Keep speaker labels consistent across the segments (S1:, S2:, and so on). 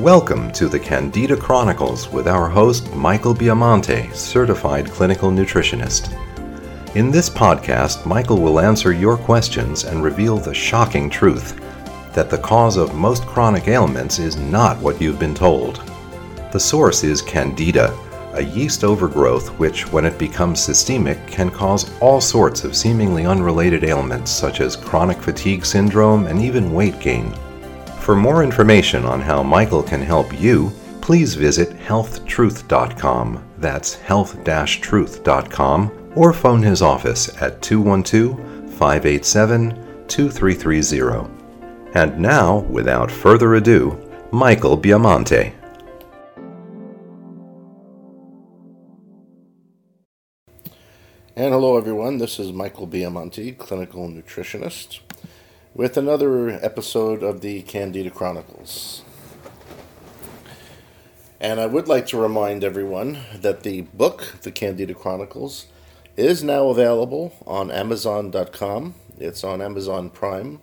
S1: Welcome to the Candida Chronicles with our host, Michael Biamonte, certified clinical nutritionist. In this podcast, Michael will answer your questions and reveal the shocking truth that the cause of most chronic ailments is not what you've been told. The source is Candida, a yeast overgrowth which, when it becomes systemic, can cause all sorts of seemingly unrelated ailments such as chronic fatigue syndrome and even weight gain. For more information on how Michael can help you, please visit healthtruth.com. That's health-truth.com or phone his office at 212-587-2330. And now, without further ado, Michael Biamonte.
S2: And hello, everyone. This is Michael Biamonte, clinical nutritionist with another episode of the Candida Chronicles. And I would like to remind everyone that the book, The Candida Chronicles, is now available on Amazon.com. It's on Amazon Prime.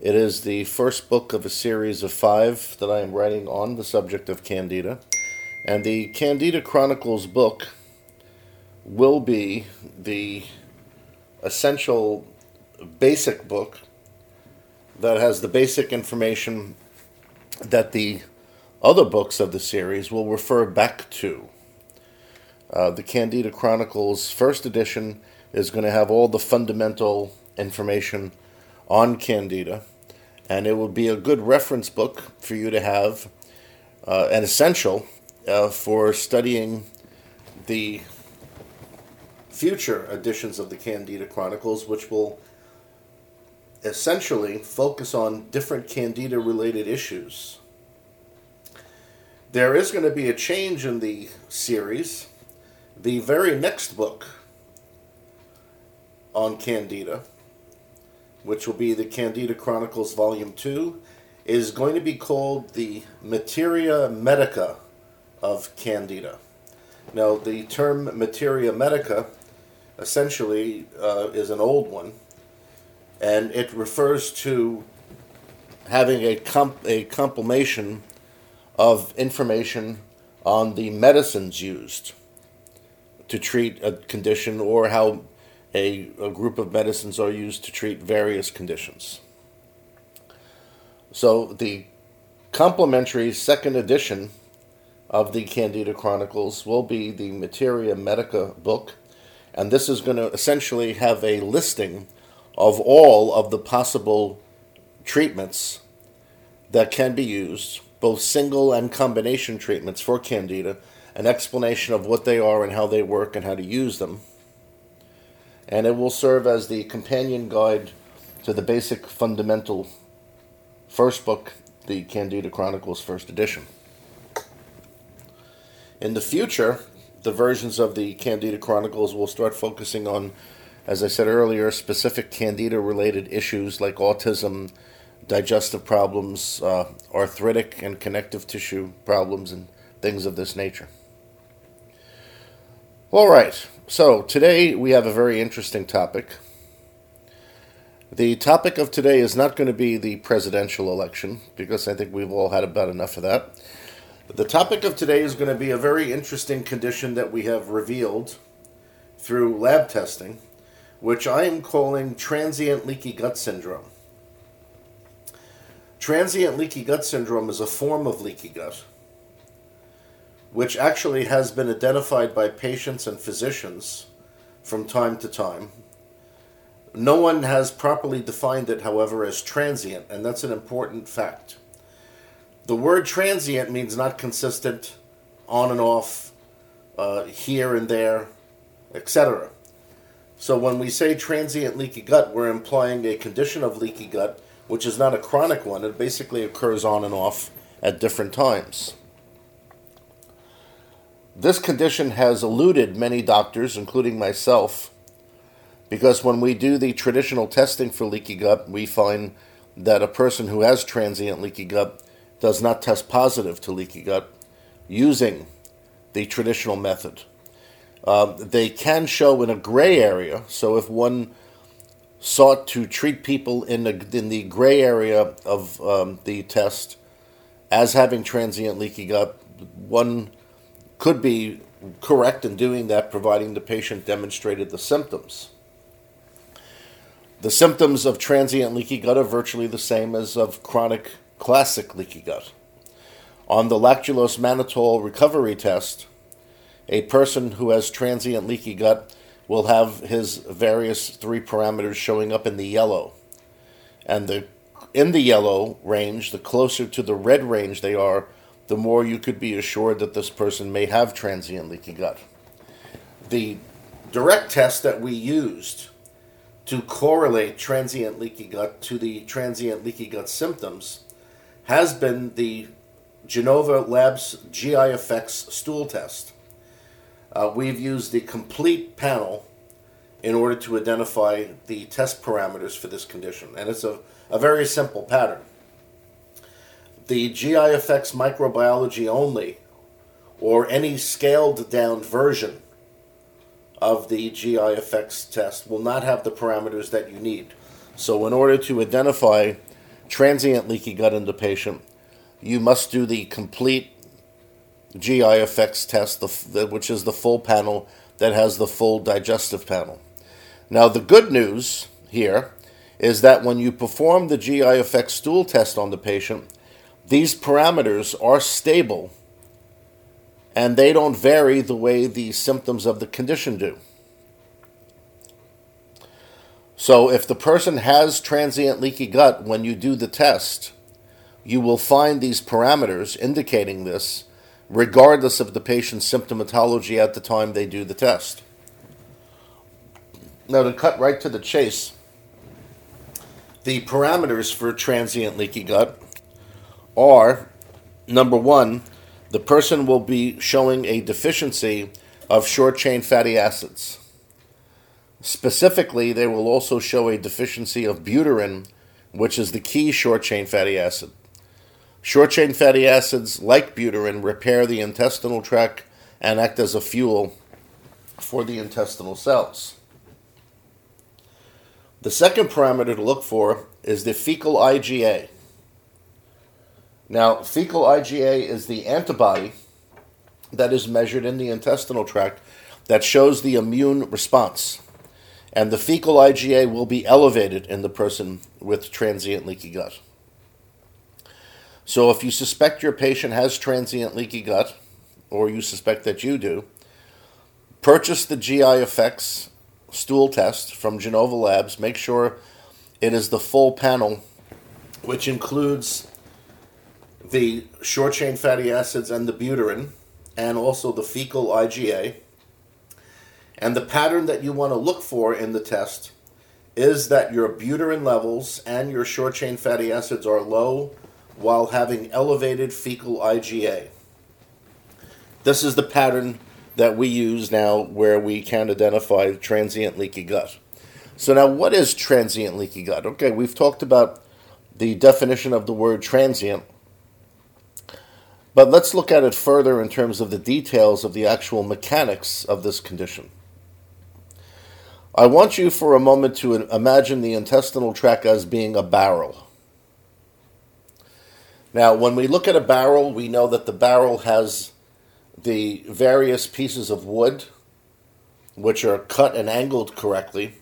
S2: It is the first book of a series of five that I am writing on the subject of Candida. And the Candida Chronicles book will be the essential basic book that has the basic information that the other books of the series will refer back to. Uh, the Candida Chronicles first edition is going to have all the fundamental information on Candida, and it will be a good reference book for you to have, uh, and essential uh, for studying the future editions of the Candida Chronicles, which will essentially focus on different candida related issues. There is going to be a change in the series. The very next book on candida, which will be the Candida Chronicles Volume 2, is going to be called the Materia Medica of Candida. Now, the term Materia Medica essentially uh, is an old one and it refers to having a, comp- a compilation of information on the medicines used to treat a condition or how a, a group of medicines are used to treat various conditions. So the complementary second edition of the Candida Chronicles will be the Materia Medica book, and this is going to essentially have a listing of all of the possible treatments that can be used, both single and combination treatments for Candida, an explanation of what they are and how they work and how to use them. And it will serve as the companion guide to the basic fundamental first book, the Candida Chronicles First Edition. In the future, the versions of the Candida Chronicles will start focusing on as I said earlier, specific candida related issues like autism, digestive problems, uh, arthritic and connective tissue problems, and things of this nature. All right, so today we have a very interesting topic. The topic of today is not going to be the presidential election, because I think we've all had about enough of that. The topic of today is going to be a very interesting condition that we have revealed through lab testing which I am calling transient leaky gut syndrome. Transient leaky gut syndrome is a form of leaky gut, which actually has been identified by patients and physicians from time to time. No one has properly defined it, however, as transient, and that's an important fact. The word transient means not consistent, on and off, uh, here and there, etc. So when we say transient leaky gut, we're implying a condition of leaky gut, which is not a chronic one. It basically occurs on and off at different times. This condition has eluded many doctors, including myself, because when we do the traditional testing for leaky gut, we find that a person who has transient leaky gut does not test positive to leaky gut using the traditional method. Um, they can show in a gray area. So if one sought to treat people in the in the gray area of um, the test as having transient leaky gut, one could be correct in doing that, providing the patient demonstrated the symptoms. The symptoms of transient leaky gut are virtually the same as of chronic classic leaky gut. On the lactulose mannitol recovery test, a person who has transient leaky gut will have his various three parameters showing up in the yellow. And the in the yellow range, the closer to the red range they are, the more you could be assured that this person may have transient leaky gut. The direct test that we used to correlate transient leaky gut to the transient leaky gut symptoms has been the Genova Labs GI Effects stool test. Uh, we've used the complete panel in order to identify the test parameters for this condition, and it's a, a very simple pattern. The GI Effects microbiology only, or any scaled down version of the GI effects test, will not have the parameters that you need. So, in order to identify transient leaky gut in the patient, you must do the complete GI effects test, the, which is the full panel that has the full digestive panel. Now, the good news here is that when you perform the GI effects stool test on the patient, these parameters are stable and they don't vary the way the symptoms of the condition do. So, if the person has transient leaky gut when you do the test, you will find these parameters indicating this regardless of the patient's symptomatology at the time they do the test. Now, to cut right to the chase, the parameters for transient leaky gut are number one, the person will be showing a deficiency of short chain fatty acids. Specifically, they will also show a deficiency of butyrate, which is the key short chain fatty acid. Short chain fatty acids, like butyrate, repair the intestinal tract and act as a fuel for the intestinal cells. The second parameter to look for is the fecal IgA. Now, fecal IgA is the antibody that is measured in the intestinal tract that shows the immune response. And the fecal IgA will be elevated in the person with transient leaky gut. So if you suspect your patient has transient leaky gut, or you suspect that you do, purchase the GI effects stool test from Genova Labs. Make sure it is the full panel, which includes the short chain fatty acids and the butyrate, and also the fecal IgA. And the pattern that you want to look for in the test is that your butyrate levels and your short chain fatty acids are low while having elevated fecal IgA. This is the pattern that we use now where we can identify transient leaky gut. So, now what is transient leaky gut? Okay, we've talked about the definition of the word transient, but let's look at it further in terms of the details of the actual mechanics of this condition. I want you for a moment to imagine the intestinal tract as being a barrel. Now, when we look at a barrel, we know that the barrel has the various pieces of wood which are cut and angled correctly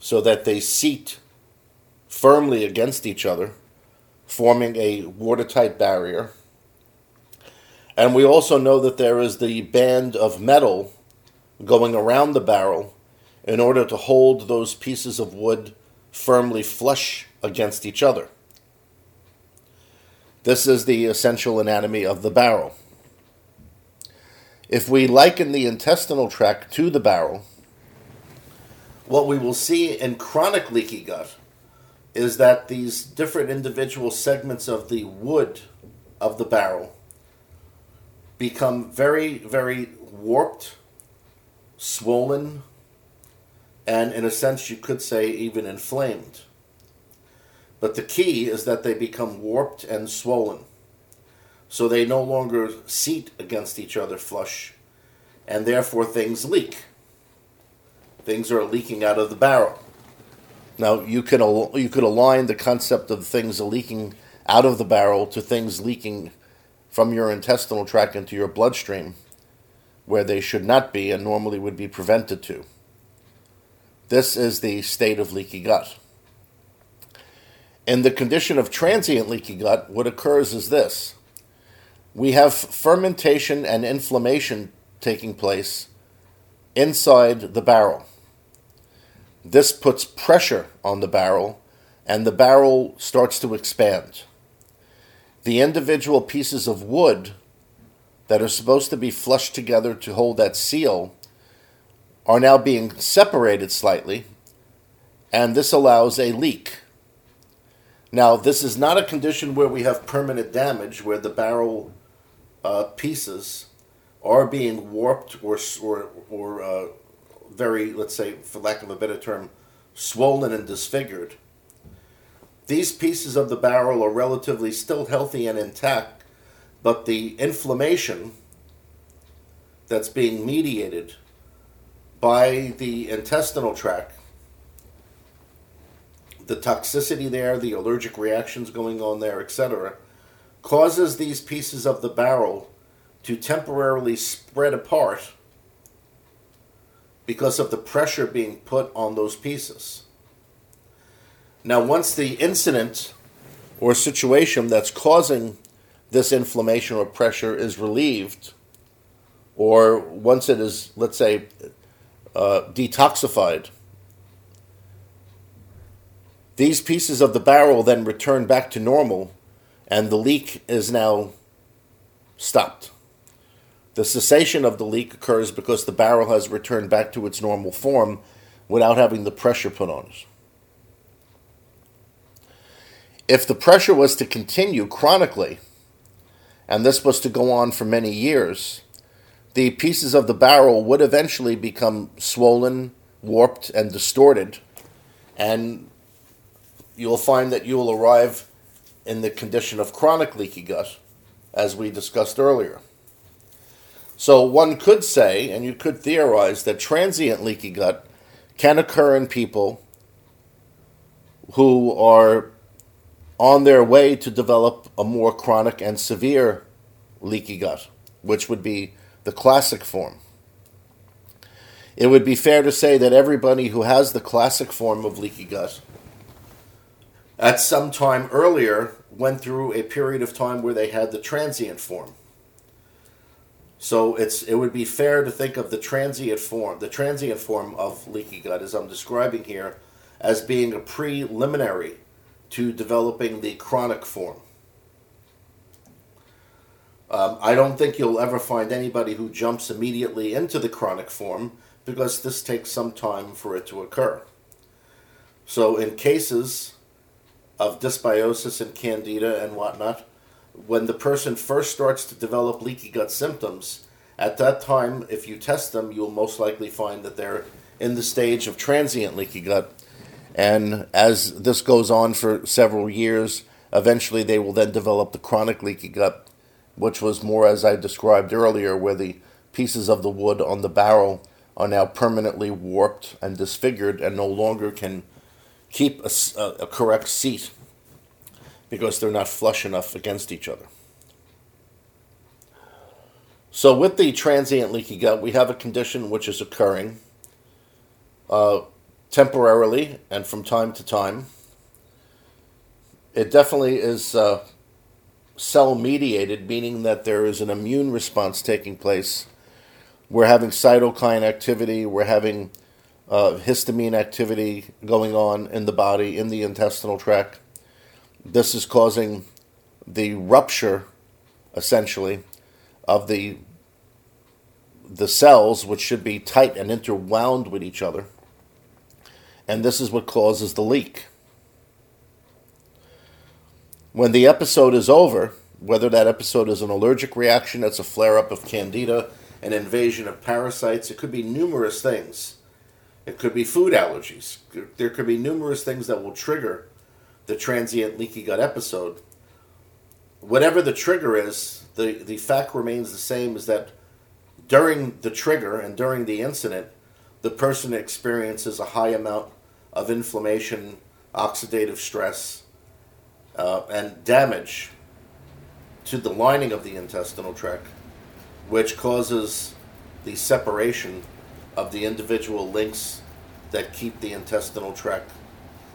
S2: so that they seat firmly against each other, forming a watertight barrier. And we also know that there is the band of metal going around the barrel in order to hold those pieces of wood firmly flush against each other. This is the essential anatomy of the barrel. If we liken the intestinal tract to the barrel, what we will see in chronic leaky gut is that these different individual segments of the wood of the barrel become very, very warped, swollen, and in a sense, you could say even inflamed. But the key is that they become warped and swollen. So they no longer seat against each other flush, and therefore things leak. Things are leaking out of the barrel. Now you can you could align the concept of things leaking out of the barrel to things leaking from your intestinal tract into your bloodstream where they should not be and normally would be prevented to. This is the state of leaky gut. In the condition of transient leaky gut, what occurs is this we have fermentation and inflammation taking place inside the barrel. This puts pressure on the barrel, and the barrel starts to expand. The individual pieces of wood that are supposed to be flushed together to hold that seal are now being separated slightly, and this allows a leak. Now, this is not a condition where we have permanent damage, where the barrel uh, pieces are being warped or, or, or uh, very, let's say, for lack of a better term, swollen and disfigured. These pieces of the barrel are relatively still healthy and intact, but the inflammation that's being mediated by the intestinal tract, the toxicity there, the allergic reactions going on there, etc., causes these pieces of the barrel to temporarily spread apart because of the pressure being put on those pieces. Now, once the incident or situation that's causing this inflammation or pressure is relieved, or once it is, let's say, uh, detoxified, these pieces of the barrel then return back to normal, and the leak is now stopped. The cessation of the leak occurs because the barrel has returned back to its normal form without having the pressure put on it. If the pressure was to continue chronically, and this was to go on for many years, the pieces of the barrel would eventually become swollen, warped, and distorted, and you'll find that you will arrive in the condition of chronic leaky gut, as we discussed earlier. So one could say, and you could theorize, that transient leaky gut can occur in people who are on their way to develop a more chronic and severe leaky gut, which would be the classic form. It would be fair to say that everybody who has the classic form of leaky gut at some time earlier went through a period of time where they had the transient form. So it's it would be fair to think of the transient form, the transient form of leaky gut, as I'm describing here, as being a preliminary to developing the chronic form. Um, I don't think you'll ever find anybody who jumps immediately into the chronic form because this takes some time for it to occur. So, in cases of dysbiosis and candida and whatnot, when the person first starts to develop leaky gut symptoms, at that time, if you test them, you'll most likely find that they're in the stage of transient leaky gut. And as this goes on for several years, eventually they will then develop the chronic leaky gut, which was more as I described earlier, where the pieces of the wood on the barrel are now permanently warped and disfigured and no longer can keep a, a correct seat because they're not flush enough against each other. So, with the transient leaky gut, we have a condition which is occurring uh, temporarily and from time to time. It definitely is uh, cell mediated, meaning that there is an immune response taking place. We're having cytokine activity, we're having uh, histamine activity going on in the body, in the intestinal tract. This is causing the rupture, essentially, of the the cells, which should be tight and interwound with each other. And this is what causes the leak. When the episode is over, whether that episode is an allergic reaction, it's a flare up of candida, an invasion of parasites, it could be numerous things. It could be food allergies. There could be numerous things that will trigger the transient leaky gut episode, whatever the trigger is, the, the fact remains the same is that during the trigger and during the incident, the person experiences a high amount of inflammation, oxidative stress, uh, and damage to the lining of the intestinal tract, which causes the separation of the individual links that keep the intestinal tract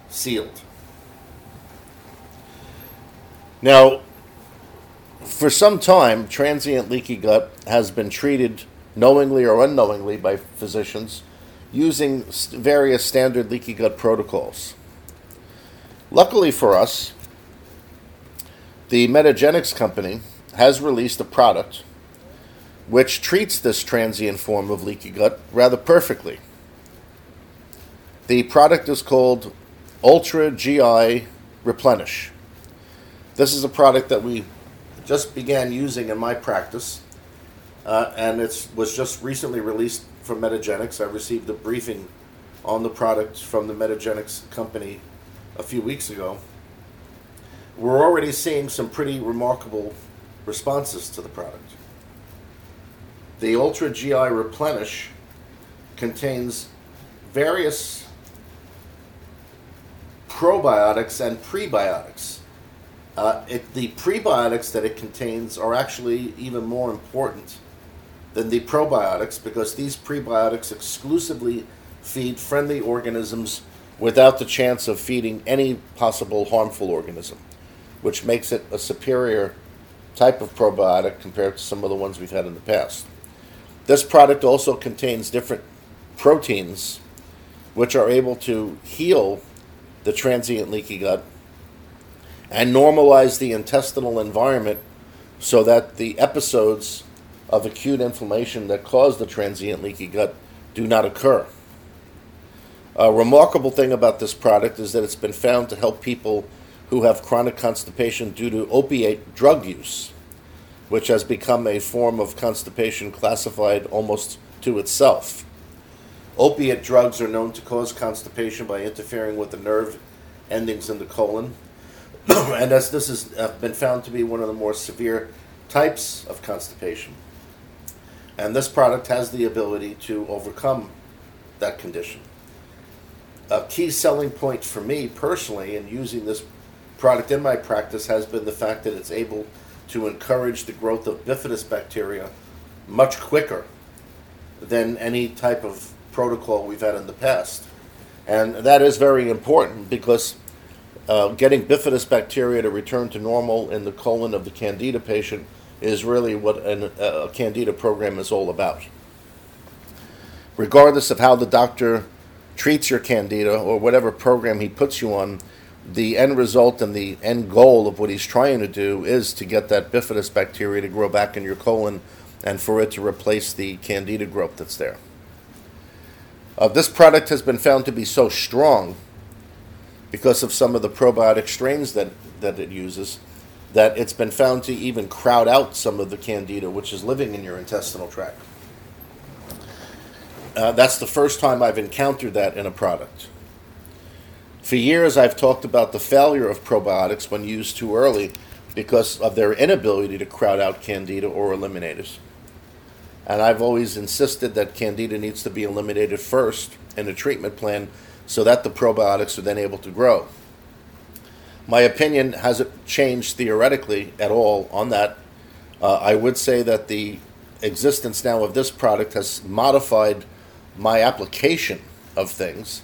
S2: sealed. Now, for some time, transient leaky gut has been treated knowingly or unknowingly by physicians using various standard leaky gut protocols. Luckily for us, the Metagenics company has released a product which treats this transient form of leaky gut rather perfectly. The product is called Ultra GI Replenish. This is a product that we just began using in my practice, uh, and it was just recently released from Metagenics. I received a briefing on the product from the Metagenics company a few weeks ago. We're already seeing some pretty remarkable responses to the product. The Ultra GI Replenish contains various probiotics and prebiotics uh, it, the prebiotics that it contains are actually even more important than the probiotics because these prebiotics exclusively feed friendly organisms without the chance of feeding any possible harmful organism, which makes it a superior type of probiotic compared to some of the ones we've had in the past. This product also contains different proteins which are able to heal the transient leaky gut and normalize the intestinal environment so that the episodes of acute inflammation that cause the transient leaky gut do not occur. A remarkable thing about this product is that it's been found to help people who have chronic constipation due to opiate drug use, which has become a form of constipation classified almost to itself. Opiate drugs are known to cause constipation by interfering with the nerve endings in the colon and as this has been found to be one of the more severe types of constipation. And this product has the ability to overcome that condition. A key selling point for me personally in using this product in my practice has been the fact that it's able to encourage the growth of bifidus bacteria much quicker than any type of protocol we've had in the past. And that is very important because uh, getting bifidus bacteria to return to normal in the colon of the candida patient is really what an, a candida program is all about. Regardless of how the doctor treats your candida or whatever program he puts you on, the end result and the end goal of what he's trying to do is to get that bifidus bacteria to grow back in your colon and for it to replace the candida growth that's there. Uh, this product has been found to be so strong because of some of the probiotic strains that, that it uses, that it's been found to even crowd out some of the candida which is living in your intestinal tract. Uh, that's the first time I've encountered that in a product. For years, I've talked about the failure of probiotics when used too early because of their inability to crowd out candida or eliminate it. And I've always insisted that candida needs to be eliminated first in a treatment plan so that the probiotics are then able to grow. My opinion hasn't changed theoretically at all on that. Uh, I would say that the existence now of this product has modified my application of things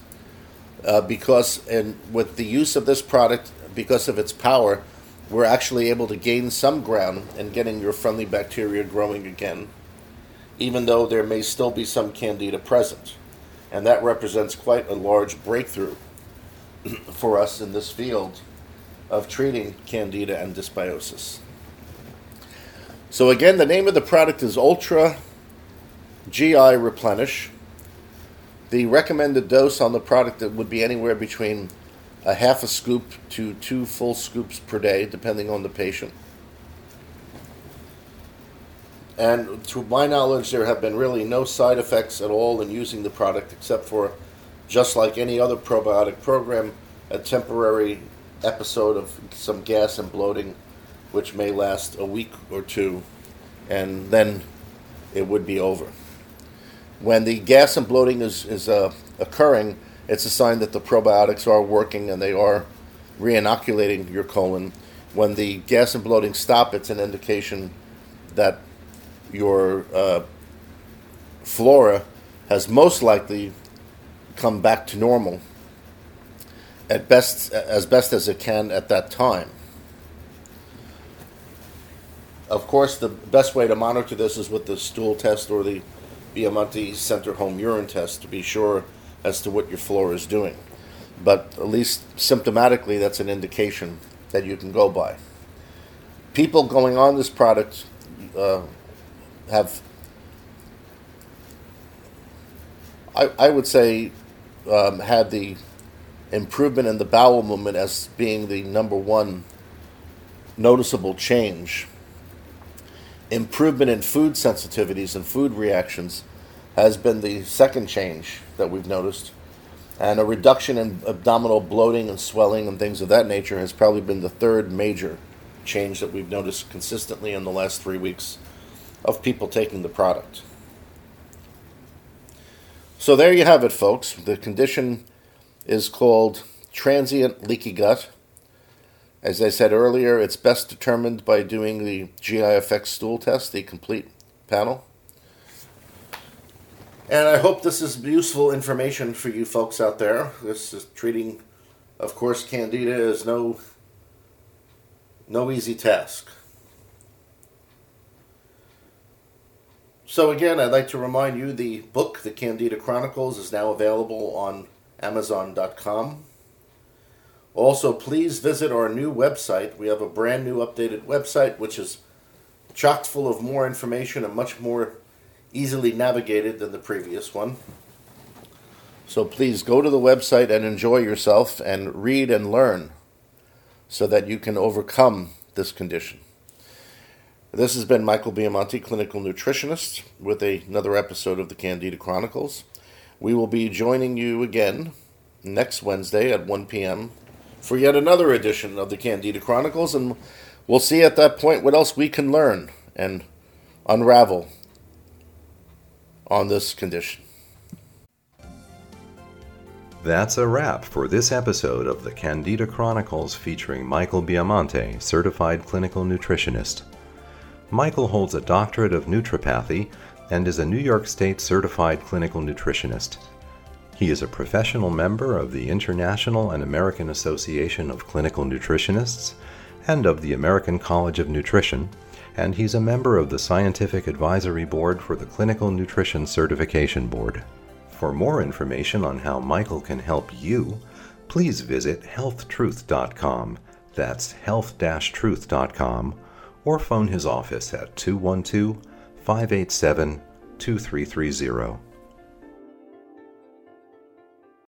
S2: uh, because in, with the use of this product, because of its power, we're actually able to gain some ground in getting your friendly bacteria growing again, even though there may still be some candida present and that represents quite a large breakthrough for us in this field of treating candida and dysbiosis. So, again, the name of the product is Ultra GI Replenish. The recommended dose on the product would be anywhere between a half a scoop to two full scoops per day, depending on the patient. And to my knowledge, there have been really no side effects at all in using the product, except for, just like any other probiotic program, a temporary episode of some gas and bloating, which may last a week or two, and then it would be over. When the gas and bloating is, is uh, occurring, it's a sign that the probiotics are working and they are reinoculating your colon when the gas and bloating stop, it's an indication that your uh, flora has most likely come back to normal at best as best as it can at that time. Of course, the best way to monitor this is with the stool test or the Biamonte Center Home Urine Test to be sure as to what your flora is doing. But at least symptomatically, that's an indication that you can go by. People going on this product uh, have, I, I would say, um, had the improvement in the bowel movement as being the number one noticeable change. Improvement in food sensitivities and food reactions has been the second change that we've noticed. And a reduction in abdominal bloating and swelling and things of that nature has probably been the third major change that we've noticed consistently in the last three weeks of people taking the product. So there you have it, folks. The condition is called transient leaky gut. As I said earlier, it's best determined by doing the GI Effects stool test, the complete panel. And I hope this is useful information for you folks out there. This is treating, of course, candida is no no easy task. So again, I'd like to remind you the book, The Candida Chronicles, is now available on Amazon.com. Also, please visit our new website. We have a brand new updated website which is chock full of more information and much more easily navigated than the previous one. So please go to the website and enjoy yourself and read and learn so that you can overcome this condition. This has been Michael Biamonte, clinical nutritionist, with a, another episode of the Candida Chronicles. We will be joining you again next Wednesday at 1 p.m. for yet another edition of the Candida Chronicles, and we'll see at that point what else we can learn and unravel on this condition.
S1: That's a wrap for this episode of the Candida Chronicles featuring Michael Biamonte, certified clinical nutritionist. Michael holds a doctorate of naturopathy and is a New York State certified clinical nutritionist. He is a professional member of the International and American Association of Clinical Nutritionists and of the American College of Nutrition, and he's a member of the Scientific Advisory Board for the Clinical Nutrition Certification Board. For more information on how Michael can help you, please visit healthtruth.com. That's health-truth.com or phone his office at 212 587 2330.